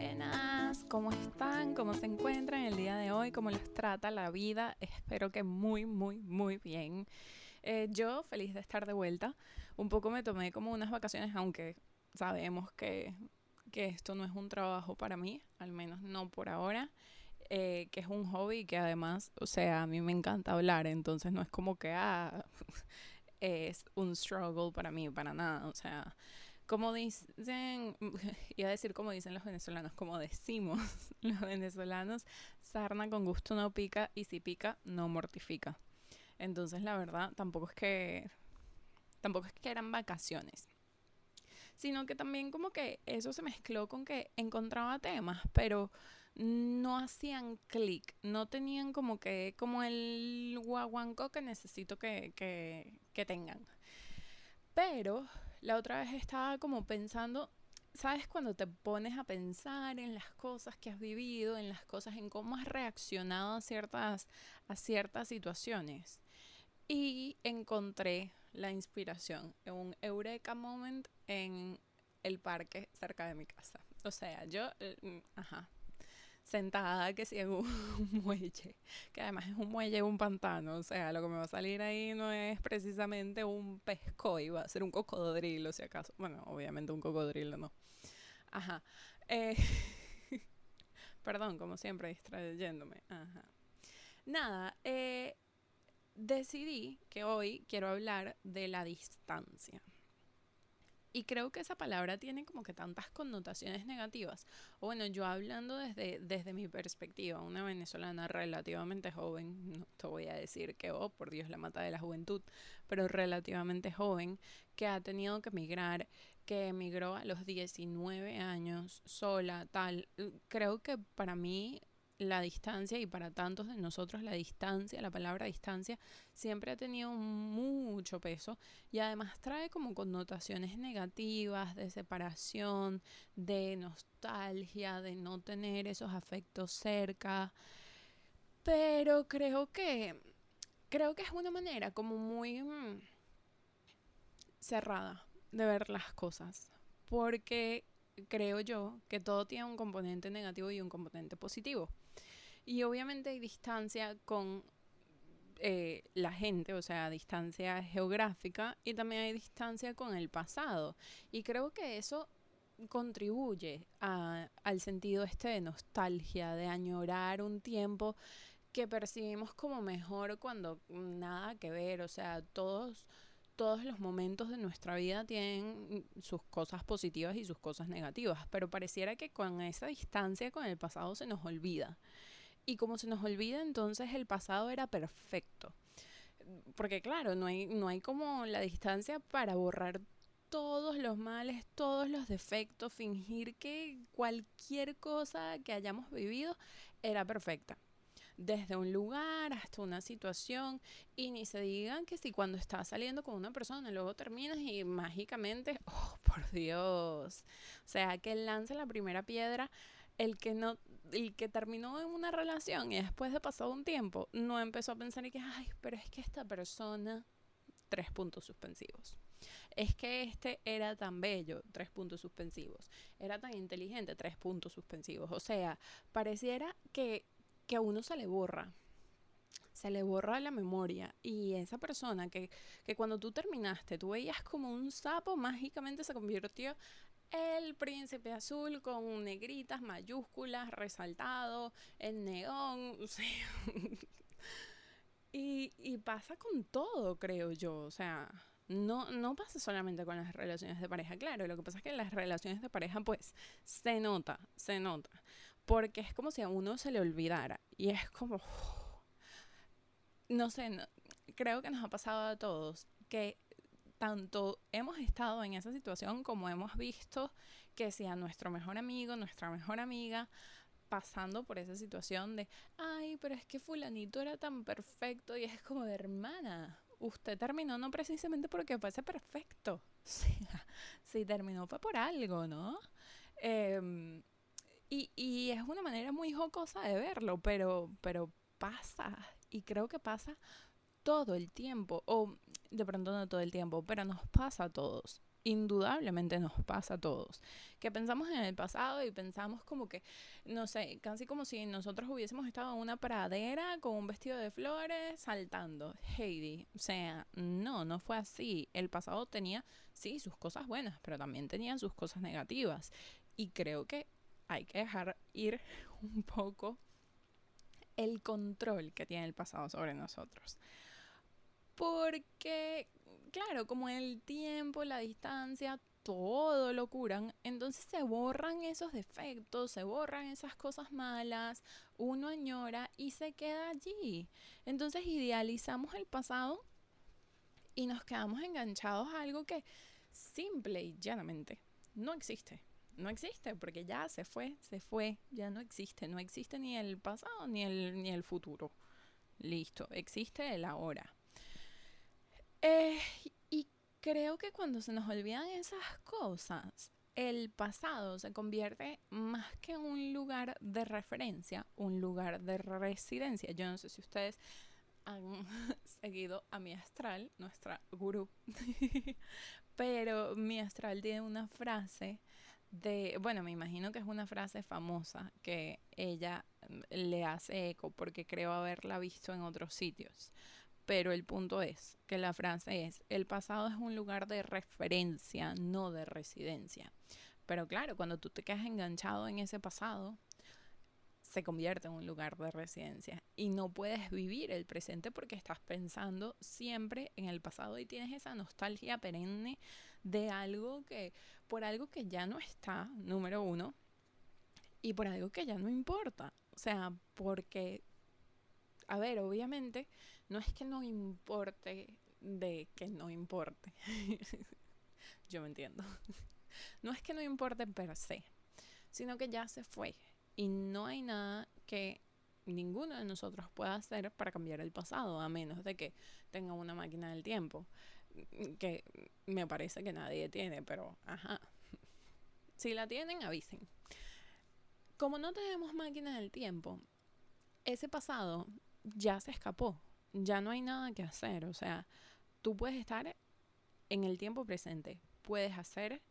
buenas, ¿cómo están? ¿Cómo se encuentran el día de hoy? ¿Cómo les trata la vida? Espero que muy, muy, muy bien. Eh, yo feliz de estar de vuelta. Un poco me tomé como unas vacaciones, aunque sabemos que, que esto no es un trabajo para mí, al menos no por ahora. Eh, que es un hobby que además, o sea, a mí me encanta hablar, entonces no es como que ah, es un struggle para mí, para nada, o sea, como dicen, iba a decir como dicen los venezolanos, como decimos los venezolanos, sarna con gusto no pica y si pica no mortifica. Entonces la verdad tampoco es que tampoco es que eran vacaciones sino que también como que eso se mezcló con que encontraba temas, pero no hacían clic, no tenían como que, como el guaguanco que necesito que, que, que tengan. Pero la otra vez estaba como pensando, ¿sabes? Cuando te pones a pensar en las cosas que has vivido, en las cosas, en cómo has reaccionado a ciertas, a ciertas situaciones. Y encontré la inspiración en un eureka moment en el parque cerca de mi casa. O sea, yo, eh, mm, ajá, sentada que si en un muelle, que además es un muelle, un pantano, o sea, lo que me va a salir ahí no es precisamente un pesco, va a ser un cocodrilo si acaso. Bueno, obviamente un cocodrilo no. Ajá. Eh, perdón, como siempre, distrayéndome. Ajá. Nada, eh, decidí que hoy quiero hablar de la distancia. Y creo que esa palabra tiene como que tantas connotaciones negativas. O bueno, yo hablando desde, desde mi perspectiva, una venezolana relativamente joven, no te voy a decir que, oh, por Dios, la mata de la juventud, pero relativamente joven, que ha tenido que emigrar, que emigró a los 19 años sola, tal. Creo que para mí la distancia y para tantos de nosotros la distancia, la palabra distancia, siempre ha tenido mucho peso y además trae como connotaciones negativas de separación, de nostalgia, de no tener esos afectos cerca. Pero creo que creo que es una manera como muy mm, cerrada de ver las cosas, porque creo yo que todo tiene un componente negativo y un componente positivo. Y obviamente hay distancia con eh, la gente, o sea, distancia geográfica y también hay distancia con el pasado. Y creo que eso contribuye al sentido este de nostalgia, de añorar un tiempo que percibimos como mejor cuando nada que ver, o sea, todos todos los momentos de nuestra vida tienen sus cosas positivas y sus cosas negativas, pero pareciera que con esa distancia con el pasado se nos olvida. Y como se nos olvida, entonces el pasado era perfecto. Porque claro, no hay, no hay como la distancia para borrar todos los males, todos los defectos, fingir que cualquier cosa que hayamos vivido era perfecta desde un lugar hasta una situación y ni se digan que si cuando estás saliendo con una persona luego terminas y mágicamente, oh por Dios, o sea, que lance la primera piedra el que no el que terminó en una relación y después de pasado un tiempo no empezó a pensar y que ay, pero es que esta persona tres puntos suspensivos. Es que este era tan bello, tres puntos suspensivos. Era tan inteligente, tres puntos suspensivos. O sea, pareciera que que a uno se le borra. Se le borra la memoria. Y esa persona que, que cuando tú terminaste, tú veías como un sapo, mágicamente se convirtió el príncipe azul con negritas mayúsculas, resaltado, en neón. y, pasa con todo, creo yo. O sea, no, no pasa solamente con las relaciones de pareja, claro, lo que pasa es que en las relaciones de pareja pues se nota, se nota, porque es como si a uno se le olvidara y es como, no sé, creo que nos ha pasado a todos que tanto hemos estado en esa situación como hemos visto que sea nuestro mejor amigo, nuestra mejor amiga, pasando por esa situación de, ay, pero es que fulanito era tan perfecto y es como de hermana, usted terminó no precisamente porque fuese perfecto. si terminó fue por algo, ¿no? Em, y, y, es una manera muy jocosa de verlo, pero, pero pasa. Y creo que pasa todo el tiempo. O de pronto no todo el tiempo, pero nos pasa a todos. indudablemente nos pasa a todos. Que pensamos en el pasado y pensamos como que, no sé, casi como si nosotros hubiésemos estado en una pradera con un vestido de flores saltando. Heidi, o sea, no, no fue así. El pasado tenía, sí, sus cosas buenas, pero también tenía sus cosas negativas. Y creo que hay que dejar ir un poco el control que tiene el pasado sobre nosotros. Porque claro, como el tiempo, la distancia, todo lo curan, entonces se borran esos defectos, se borran esas cosas malas, uno añora y se queda allí. Entonces idealizamos el pasado y nos quedamos enganchados a algo que simple y llanamente no existe. No existe porque ya se fue, se fue, ya no existe. No existe ni el pasado ni el, ni el futuro. Listo, existe el ahora. Eh, y creo que cuando se nos olvidan esas cosas, el pasado se convierte más que en un lugar de referencia, un lugar de residencia. Yo no sé si ustedes han seguido a mi astral, nuestra gurú, pero mi astral tiene una frase de, bueno, me imagino que es una frase famosa que ella mm, le hace eco porque creo haberla visto en otros sitios. Pero el punto es que la frase es, el pasado es un lugar de referencia, no de residencia. Pero claro, cuando tú te quedas enganchado en ese pasado, se convierte en un lugar de residencia y no puedes vivir el presente porque estás pensando siempre en el pasado y tienes esa nostalgia perenne de algo que, por algo que ya no está, número uno, y por algo que ya no importa. O sea, porque, a ver, obviamente no es que no importe de que no importe. Yo me entiendo. No es que no importe per se, sino que ya se fue y no hay nada que ninguno de nosotros pueda hacer para cambiar el pasado, a menos de que tenga una máquina del tiempo, que me parece que nadie tiene, pero ajá. Si la tienen, avisen. Como no tenemos máquina del tiempo, ese pasado ya se escapó ya no hay nada que hacer. O sea, tú puedes estar en el tiempo presente, puedes hacer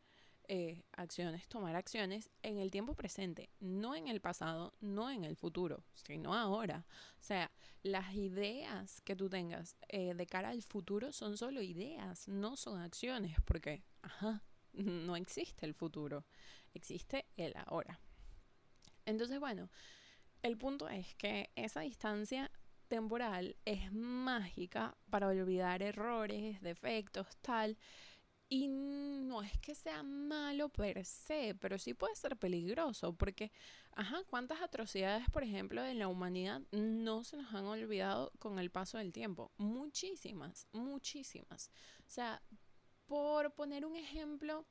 eh, acciones, tomar acciones en el tiempo presente, no en el pasado, no en el futuro, sino ahora. O sea, las ideas que tú tengas eh, de cara al futuro son solo ideas, no son acciones, porque, ajá, no existe el futuro, existe el ahora. Entonces, bueno, el punto es que esa distancia temporal es mágica para olvidar errores, defectos, tal. Y no es que sea malo per se, pero sí puede ser peligroso, porque, ajá, ¿cuántas atrocidades, por ejemplo, de la humanidad no se nos han olvidado con el paso del tiempo? Muchísimas, muchísimas. O sea, por poner un ejemplo,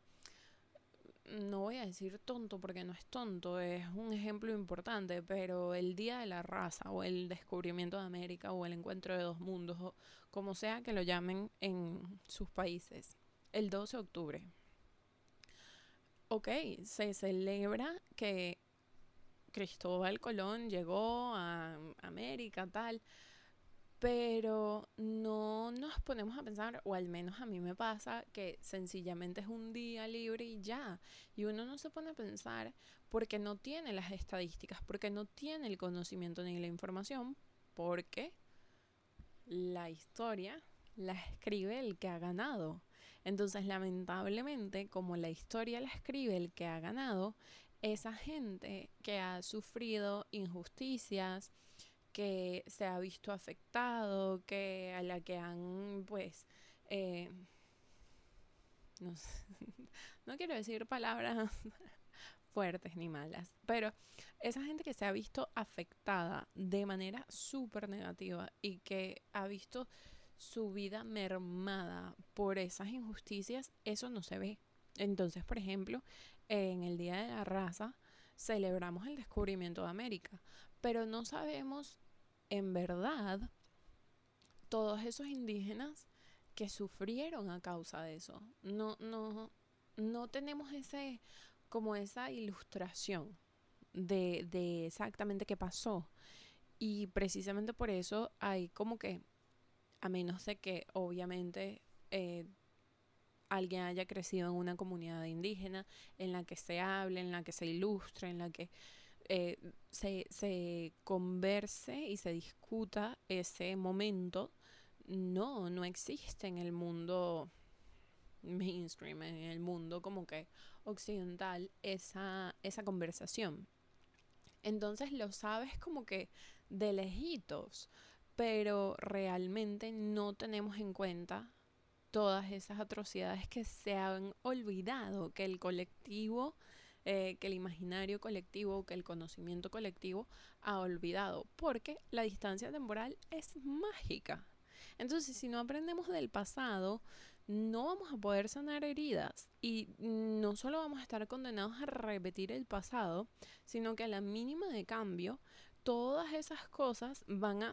no voy a decir tonto porque no es tonto, es un ejemplo importante, pero el Día de la Raza o el descubrimiento de América o el encuentro de dos mundos o como sea que lo llamen en sus países, el 12 de octubre. Ok, se celebra que Cristóbal Colón llegó a América, tal, pero no nos ponemos a pensar, o al menos a mí me pasa, que sencillamente es un día libre y ya. Y uno no se pone a pensar porque no tiene las estadísticas, porque no tiene el conocimiento ni la información, porque la historia la escribe el que ha ganado. Entonces, lamentablemente, como la historia la escribe el que ha ganado, esa gente que ha sufrido injusticias, que se ha visto afectado, que a la que han, pues, eh, no, no quiero decir palabras fuertes ni malas, pero esa gente que se ha visto afectada de manera súper negativa y que ha visto su vida mermada por esas injusticias, eso no se ve. Entonces, por ejemplo, en el Día de la Raza celebramos el descubrimiento de América, pero no sabemos en verdad todos esos indígenas que sufrieron a causa de eso. No, no, no tenemos ese, como esa ilustración de, de exactamente qué pasó. Y precisamente por eso hay como que, a menos de que obviamente eh, alguien haya crecido en una comunidad indígena, en la que se hable, en la que se ilustre, en la que eh, se, se converse y se discuta ese momento, no, no existe en el mundo mainstream, en el mundo como que occidental, esa, esa conversación. Entonces lo sabes como que de lejitos, pero realmente no tenemos en cuenta todas esas atrocidades que se han olvidado, que el colectivo, eh, que el imaginario colectivo, que el conocimiento colectivo ha olvidado, porque la distancia temporal es mágica. Entonces, si no aprendemos del pasado, no vamos a poder sanar heridas y no solo vamos a estar condenados a repetir el pasado, sino que a la mínima de cambio, todas esas cosas van a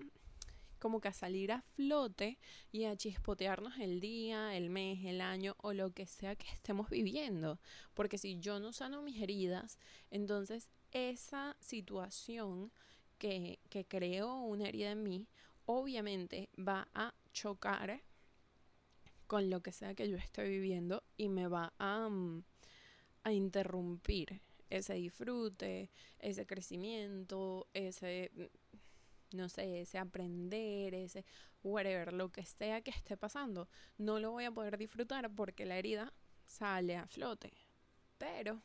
como que a salir a flote y a chispotearnos el día, el mes, el año o lo que sea que estemos viviendo. Porque si yo no sano mis heridas, entonces esa situación que, que creó una herida en mí, obviamente va a chocar con lo que sea que yo esté viviendo y me va a, mm, a interrumpir ese disfrute, ese crecimiento, ese no sé, ese aprender, ese whatever, lo que sea que esté pasando, no lo voy a poder disfrutar porque la herida sale a flote. Pero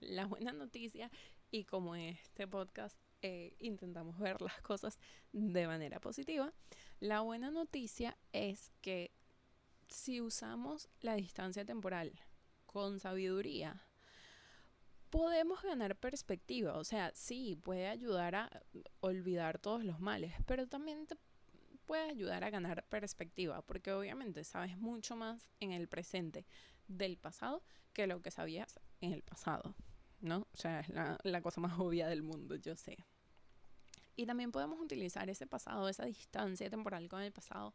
la buena noticia, y como en este podcast eh, intentamos ver las cosas de manera positiva, la buena noticia es que si usamos la distancia temporal con sabiduría, podemos ganar perspectiva. O sea, sí, puede ayudar a olvidar todos los males, pero también te puede ayudar a ganar perspectiva, porque obviamente sabes mucho más en el presente del pasado que lo que sabías en el pasado, ¿no? O sea, es la, cosa más obvia del mundo, yo sé. Y también podemos utilizar ese pasado, esa distancia temporal con el pasado,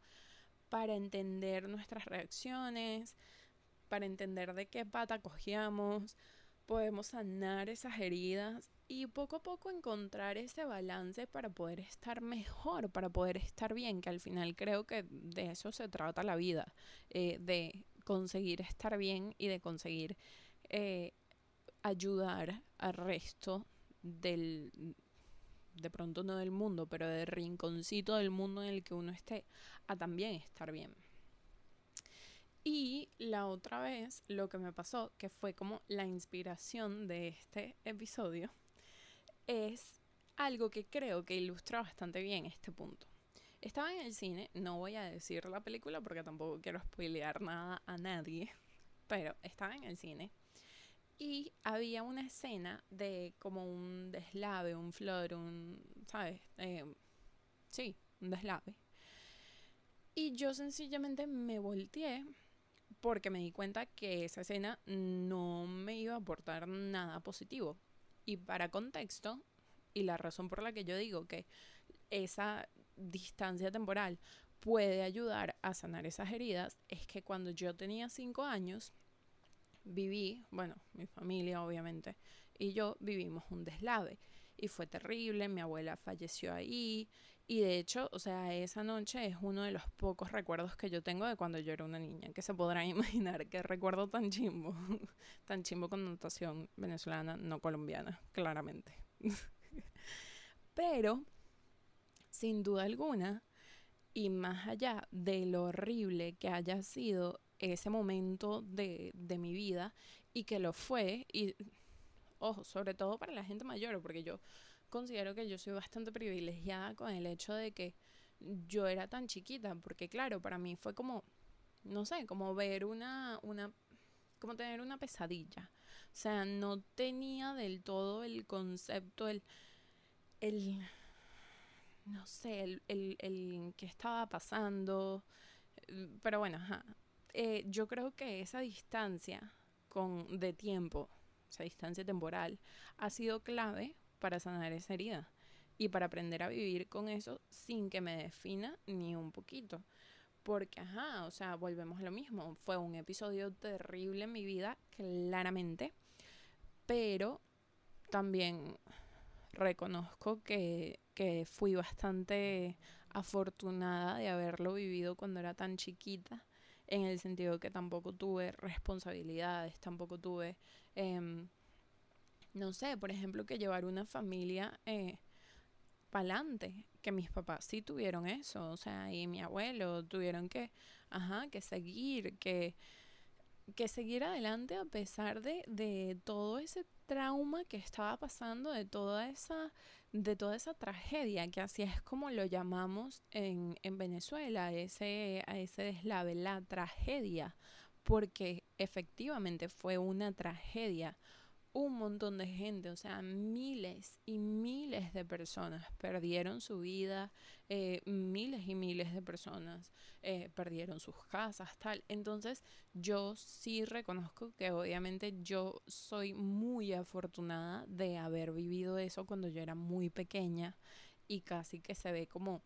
para entender nuestras reacciones, para entender de qué pata cogíamos, podemos sanar esas heridas y poco a poco encontrar ese balance para poder estar mejor, para poder estar bien, que al final creo que de eso se trata la vida, eh, de conseguir estar bien y de conseguir eh, ayudar al resto del, de pronto no del mundo, pero del rinconcito del mundo en el que uno esté, a también estar bien. Y la otra vez lo que me pasó, que fue como la inspiración de este episodio, es algo que creo que ilustra bastante bien este punto. Estaba en el cine, no voy a decir la película porque tampoco quiero spoilear nada a nadie, pero estaba en el cine y había una escena de como un deslave, un flor, un, ¿sabes? Eh, sí, un deslave. Y yo sencillamente me volteé porque me di cuenta que esa escena no me iba a aportar nada positivo. Y para contexto, y la razón por la que yo digo que esa distancia temporal puede ayudar a sanar esas heridas, es que cuando yo tenía cinco años, viví, bueno, mi familia obviamente, y yo vivimos un deslave. Y fue terrible, mi abuela falleció ahí, y de hecho, o sea, esa noche es uno de los pocos recuerdos que yo tengo de cuando yo era una niña, que se podrán imaginar que recuerdo tan chimbo, tan chimbo con notación venezolana, no colombiana, claramente. Pero, sin duda alguna, y más allá de lo horrible que haya sido ese momento de, de mi vida, y que lo fue, y ojo, sobre todo para la gente mayor, porque yo considero que yo soy bastante privilegiada con el hecho de que yo era tan chiquita, porque claro, para mí fue como, no sé, como ver una, una, como tener una pesadilla. O sea, no tenía del todo el concepto, el, el, no sé, el, el, el que estaba pasando. Pero bueno, ajá. Eh, yo creo que esa distancia con, de tiempo, esa distancia temporal, ha sido clave para sanar esa herida y para aprender a vivir con eso sin que me defina ni un poquito. Porque, ajá, o sea, volvemos a lo mismo. Fue un episodio terrible en mi vida, claramente. Pero también reconozco que, que fui bastante afortunada de haberlo vivido cuando era tan chiquita en el sentido que tampoco tuve responsabilidades, tampoco tuve, em, no sé, por ejemplo, que llevar una familia eh, pa'lante, que mis papás sí tuvieron eso, o sea, y mi abuelo tuvieron que, ajá, que seguir, que que seguir adelante a pesar de, de, todo ese trauma que estaba pasando, de toda esa, de toda esa tragedia, que así es como lo llamamos en, en Venezuela, ese, a ese deslave, la tragedia, porque efectivamente fue una tragedia un montón de gente, o sea, miles y miles de personas perdieron su vida, eh, miles y miles de personas eh, perdieron sus casas, tal. Entonces, yo sí reconozco que obviamente yo soy muy afortunada de haber vivido eso cuando yo era muy pequeña y casi que se ve como,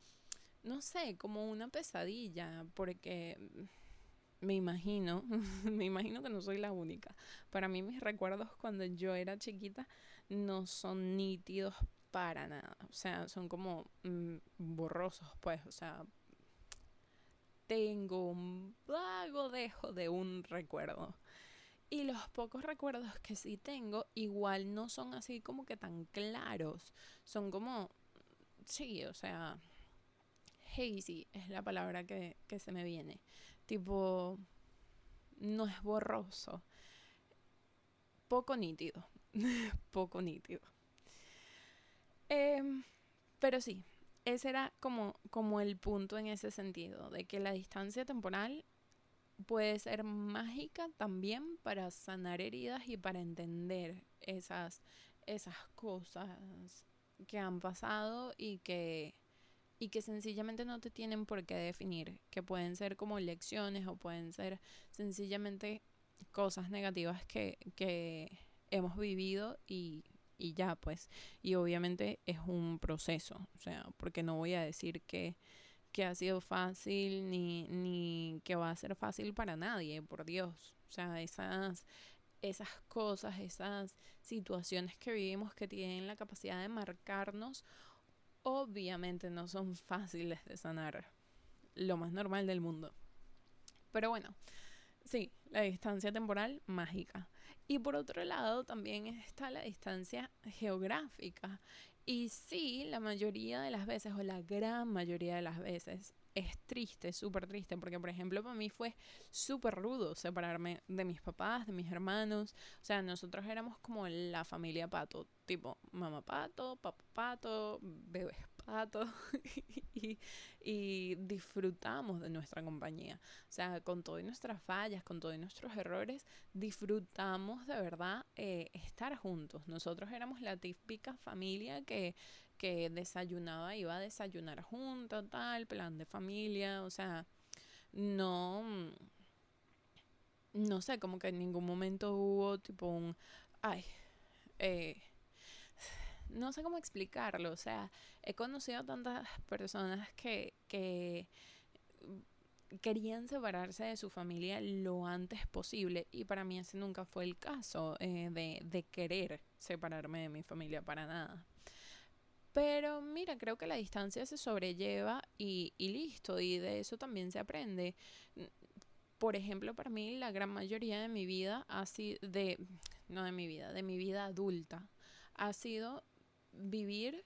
no sé, como una pesadilla, porque me imagino, me imagino que no soy la única. Para mí mis recuerdos cuando yo era chiquita no son nítidos para nada. O sea, son como mm, borrosos, pues. O sea, tengo un vago dejo de un recuerdo. Y los pocos recuerdos que sí tengo, igual no son así como que tan claros. Son como, sí, o sea, hazy es la palabra que, que se me viene tipo, no es borroso, poco nítido, poco nítido. Em, pero sí, ese era como, como el punto en ese sentido, de que la distancia temporal puede ser mágica también para sanar heridas y para entender esas, esas cosas que han pasado y que y que sencillamente no te tienen por qué definir, que pueden ser como lecciones o pueden ser sencillamente cosas negativas que, que hemos vivido y, y ya pues. Y obviamente es un proceso o sea porque no voy a decir que, que ha sido fácil ni, ni que va a ser fácil para nadie por Dios. O sea esas esas cosas esas situaciones que vivimos que tienen la capacidad de marcarnos obviamente no son fáciles de sanar. Lo más normal del mundo. Pero bueno, sí, la distancia temporal mágica. Y por otro lado también está la distancia geográfica. Y sí, la mayoría de las veces, o la gran mayoría de las veces, es triste, súper triste, porque por ejemplo para mí fue súper rudo separarme de mis papás, de mis hermanos, o sea, nosotros éramos como la familia pato, tipo mamá pato, papá pato, bebés pato, y, disfrutamos de nuestra compañía, o sea, con todas nuestras fallas, con todos nuestros errores, disfrutamos de verdad eh, estar juntos, nosotros éramos la típica familia que que desayunaba, iba a desayunar juntos, tal, plan de familia, o sea, no, no sé, como que en ningún momento hubo tipo un, ay, eh, no sé cómo explicarlo, o sea, he conocido tantas personas que, que querían separarse de su familia lo antes posible y para mí ese nunca fue el caso eh, de, de querer separarme de mi familia para nada. Pero mira, creo que la distancia se sobrelleva y, y listo, y de eso también se aprende. Por ejemplo, para mí la gran mayoría de mi vida ha sido, de, no de mi vida, de mi vida adulta, ha sido vivir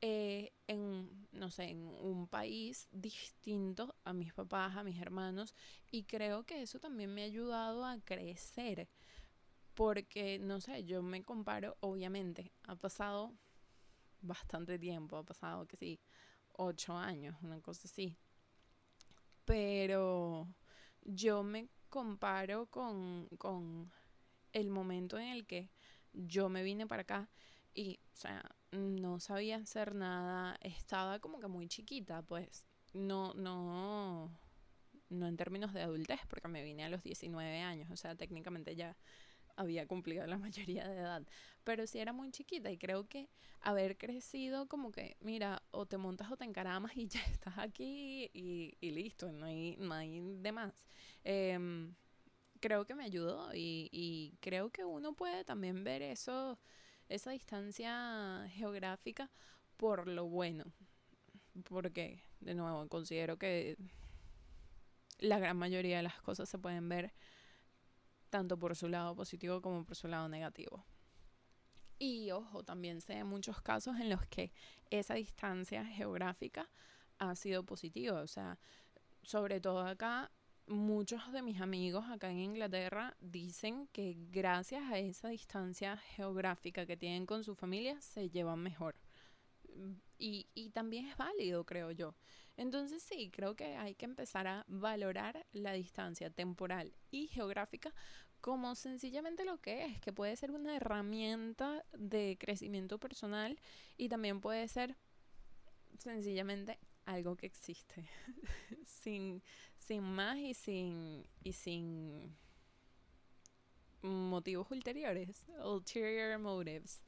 eh, en, no sé, en un país distinto a mis papás, a mis hermanos, y creo que eso también me ha ayudado a crecer, porque, no sé, yo me comparo, obviamente, ha pasado bastante tiempo, ha pasado que sí, ocho años, una cosa así. Pero yo me comparo con, con el momento en el que yo me vine para acá y, o sea, no sabía hacer nada, estaba como que muy chiquita, pues, no, no, no en términos de adultez, porque me vine a los 19 años, o sea, técnicamente ya había cumplido la mayoría de edad, pero sí era muy chiquita y creo que haber crecido como que, mira, o te montas o te encaramas y ya estás aquí y, y listo, no hay, no hay de más. Em, creo que me ayudó y, y creo que uno puede también ver eso, esa distancia geográfica por lo bueno, porque de nuevo considero que la gran mayoría de las cosas se pueden ver tanto por su lado positivo como por su lado negativo. Y ojo, también sé muchos casos en los que esa distancia geográfica ha sido positiva. O sea, sobre todo acá, muchos de mis amigos acá en Inglaterra dicen que gracias a esa distancia geográfica que tienen con su familia se llevan mejor. Y, y también es válido, creo yo. Entonces sí, creo que hay que empezar a valorar la distancia temporal y geográfica como sencillamente lo que es, que puede ser una herramienta de crecimiento personal y también puede ser sencillamente algo que existe, sin, sin más y sin, y sin motivos ulteriores, ulterior motives.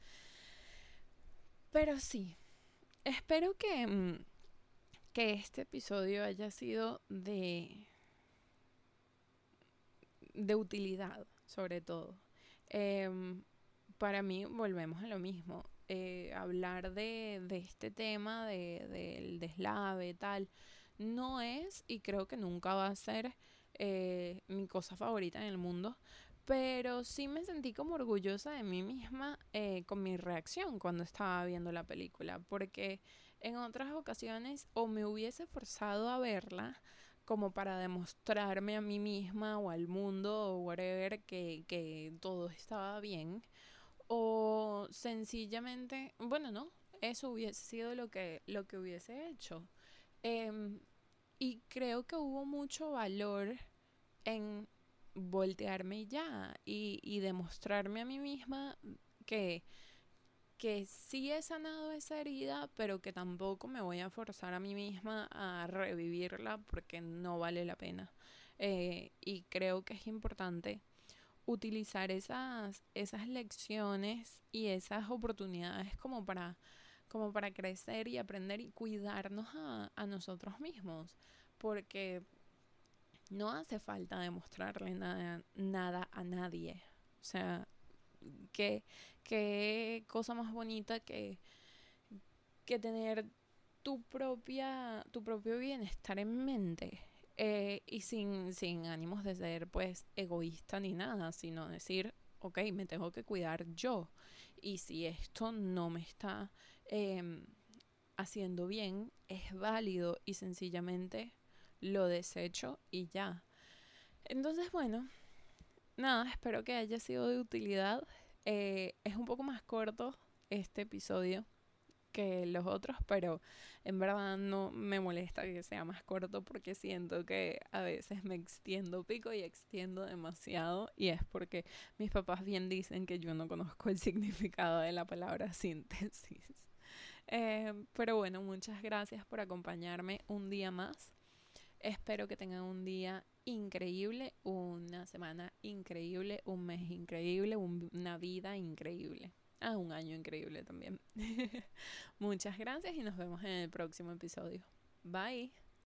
Pero sí, espero que, mm, que este episodio haya sido de, de utilidad, sobre todo. Em, para mí, volvemos a lo mismo. Eh, hablar de, de, este tema de, del deslave, tal, no es y creo que nunca va a ser eh, mi cosa favorita en el mundo, pero sí me sentí como orgullosa de mí misma eh, con mi reacción cuando estaba viendo la película, porque en otras ocasiones o me hubiese forzado a verla como para demostrarme a mí misma o al mundo o whatever que, que todo estaba bien, o sencillamente, bueno, no, eso hubiese sido lo que, lo que hubiese hecho. Em, y creo que hubo mucho valor en voltearme ya y, y demostrarme a mí misma que, que sí he sanado esa herida, pero que tampoco me voy a forzar a mí misma a revivirla porque no vale la pena. Eh, y creo que es importante utilizar esas, esas lecciones y esas oportunidades como para, como para crecer y aprender y cuidarnos a, a nosotros mismos. Porque no hace falta demostrarle nada, nada a nadie. O sea, qué, qué cosa más bonita que, que tener tu propia, tu propio bienestar en mente. Eh, y sin, sin ánimos de ser pues egoísta ni nada, sino decir, ok, me tengo que cuidar yo. Y si esto no me está em, haciendo bien, es válido y sencillamente lo desecho y ya. Entonces, bueno, nada, espero que haya sido de utilidad. Eh, es un poco más corto este episodio que los otros, pero en verdad no me molesta que sea más corto porque siento que a veces me extiendo pico y extiendo demasiado y es porque mis papás bien dicen que yo no conozco el significado de la palabra síntesis. Eh, pero bueno, muchas gracias por acompañarme un día más. Espero que tengan un día increíble, una semana increíble, un mes increíble, una vida increíble. Ah, un año increíble también. Muchas gracias y nos vemos en el próximo episodio. Bye.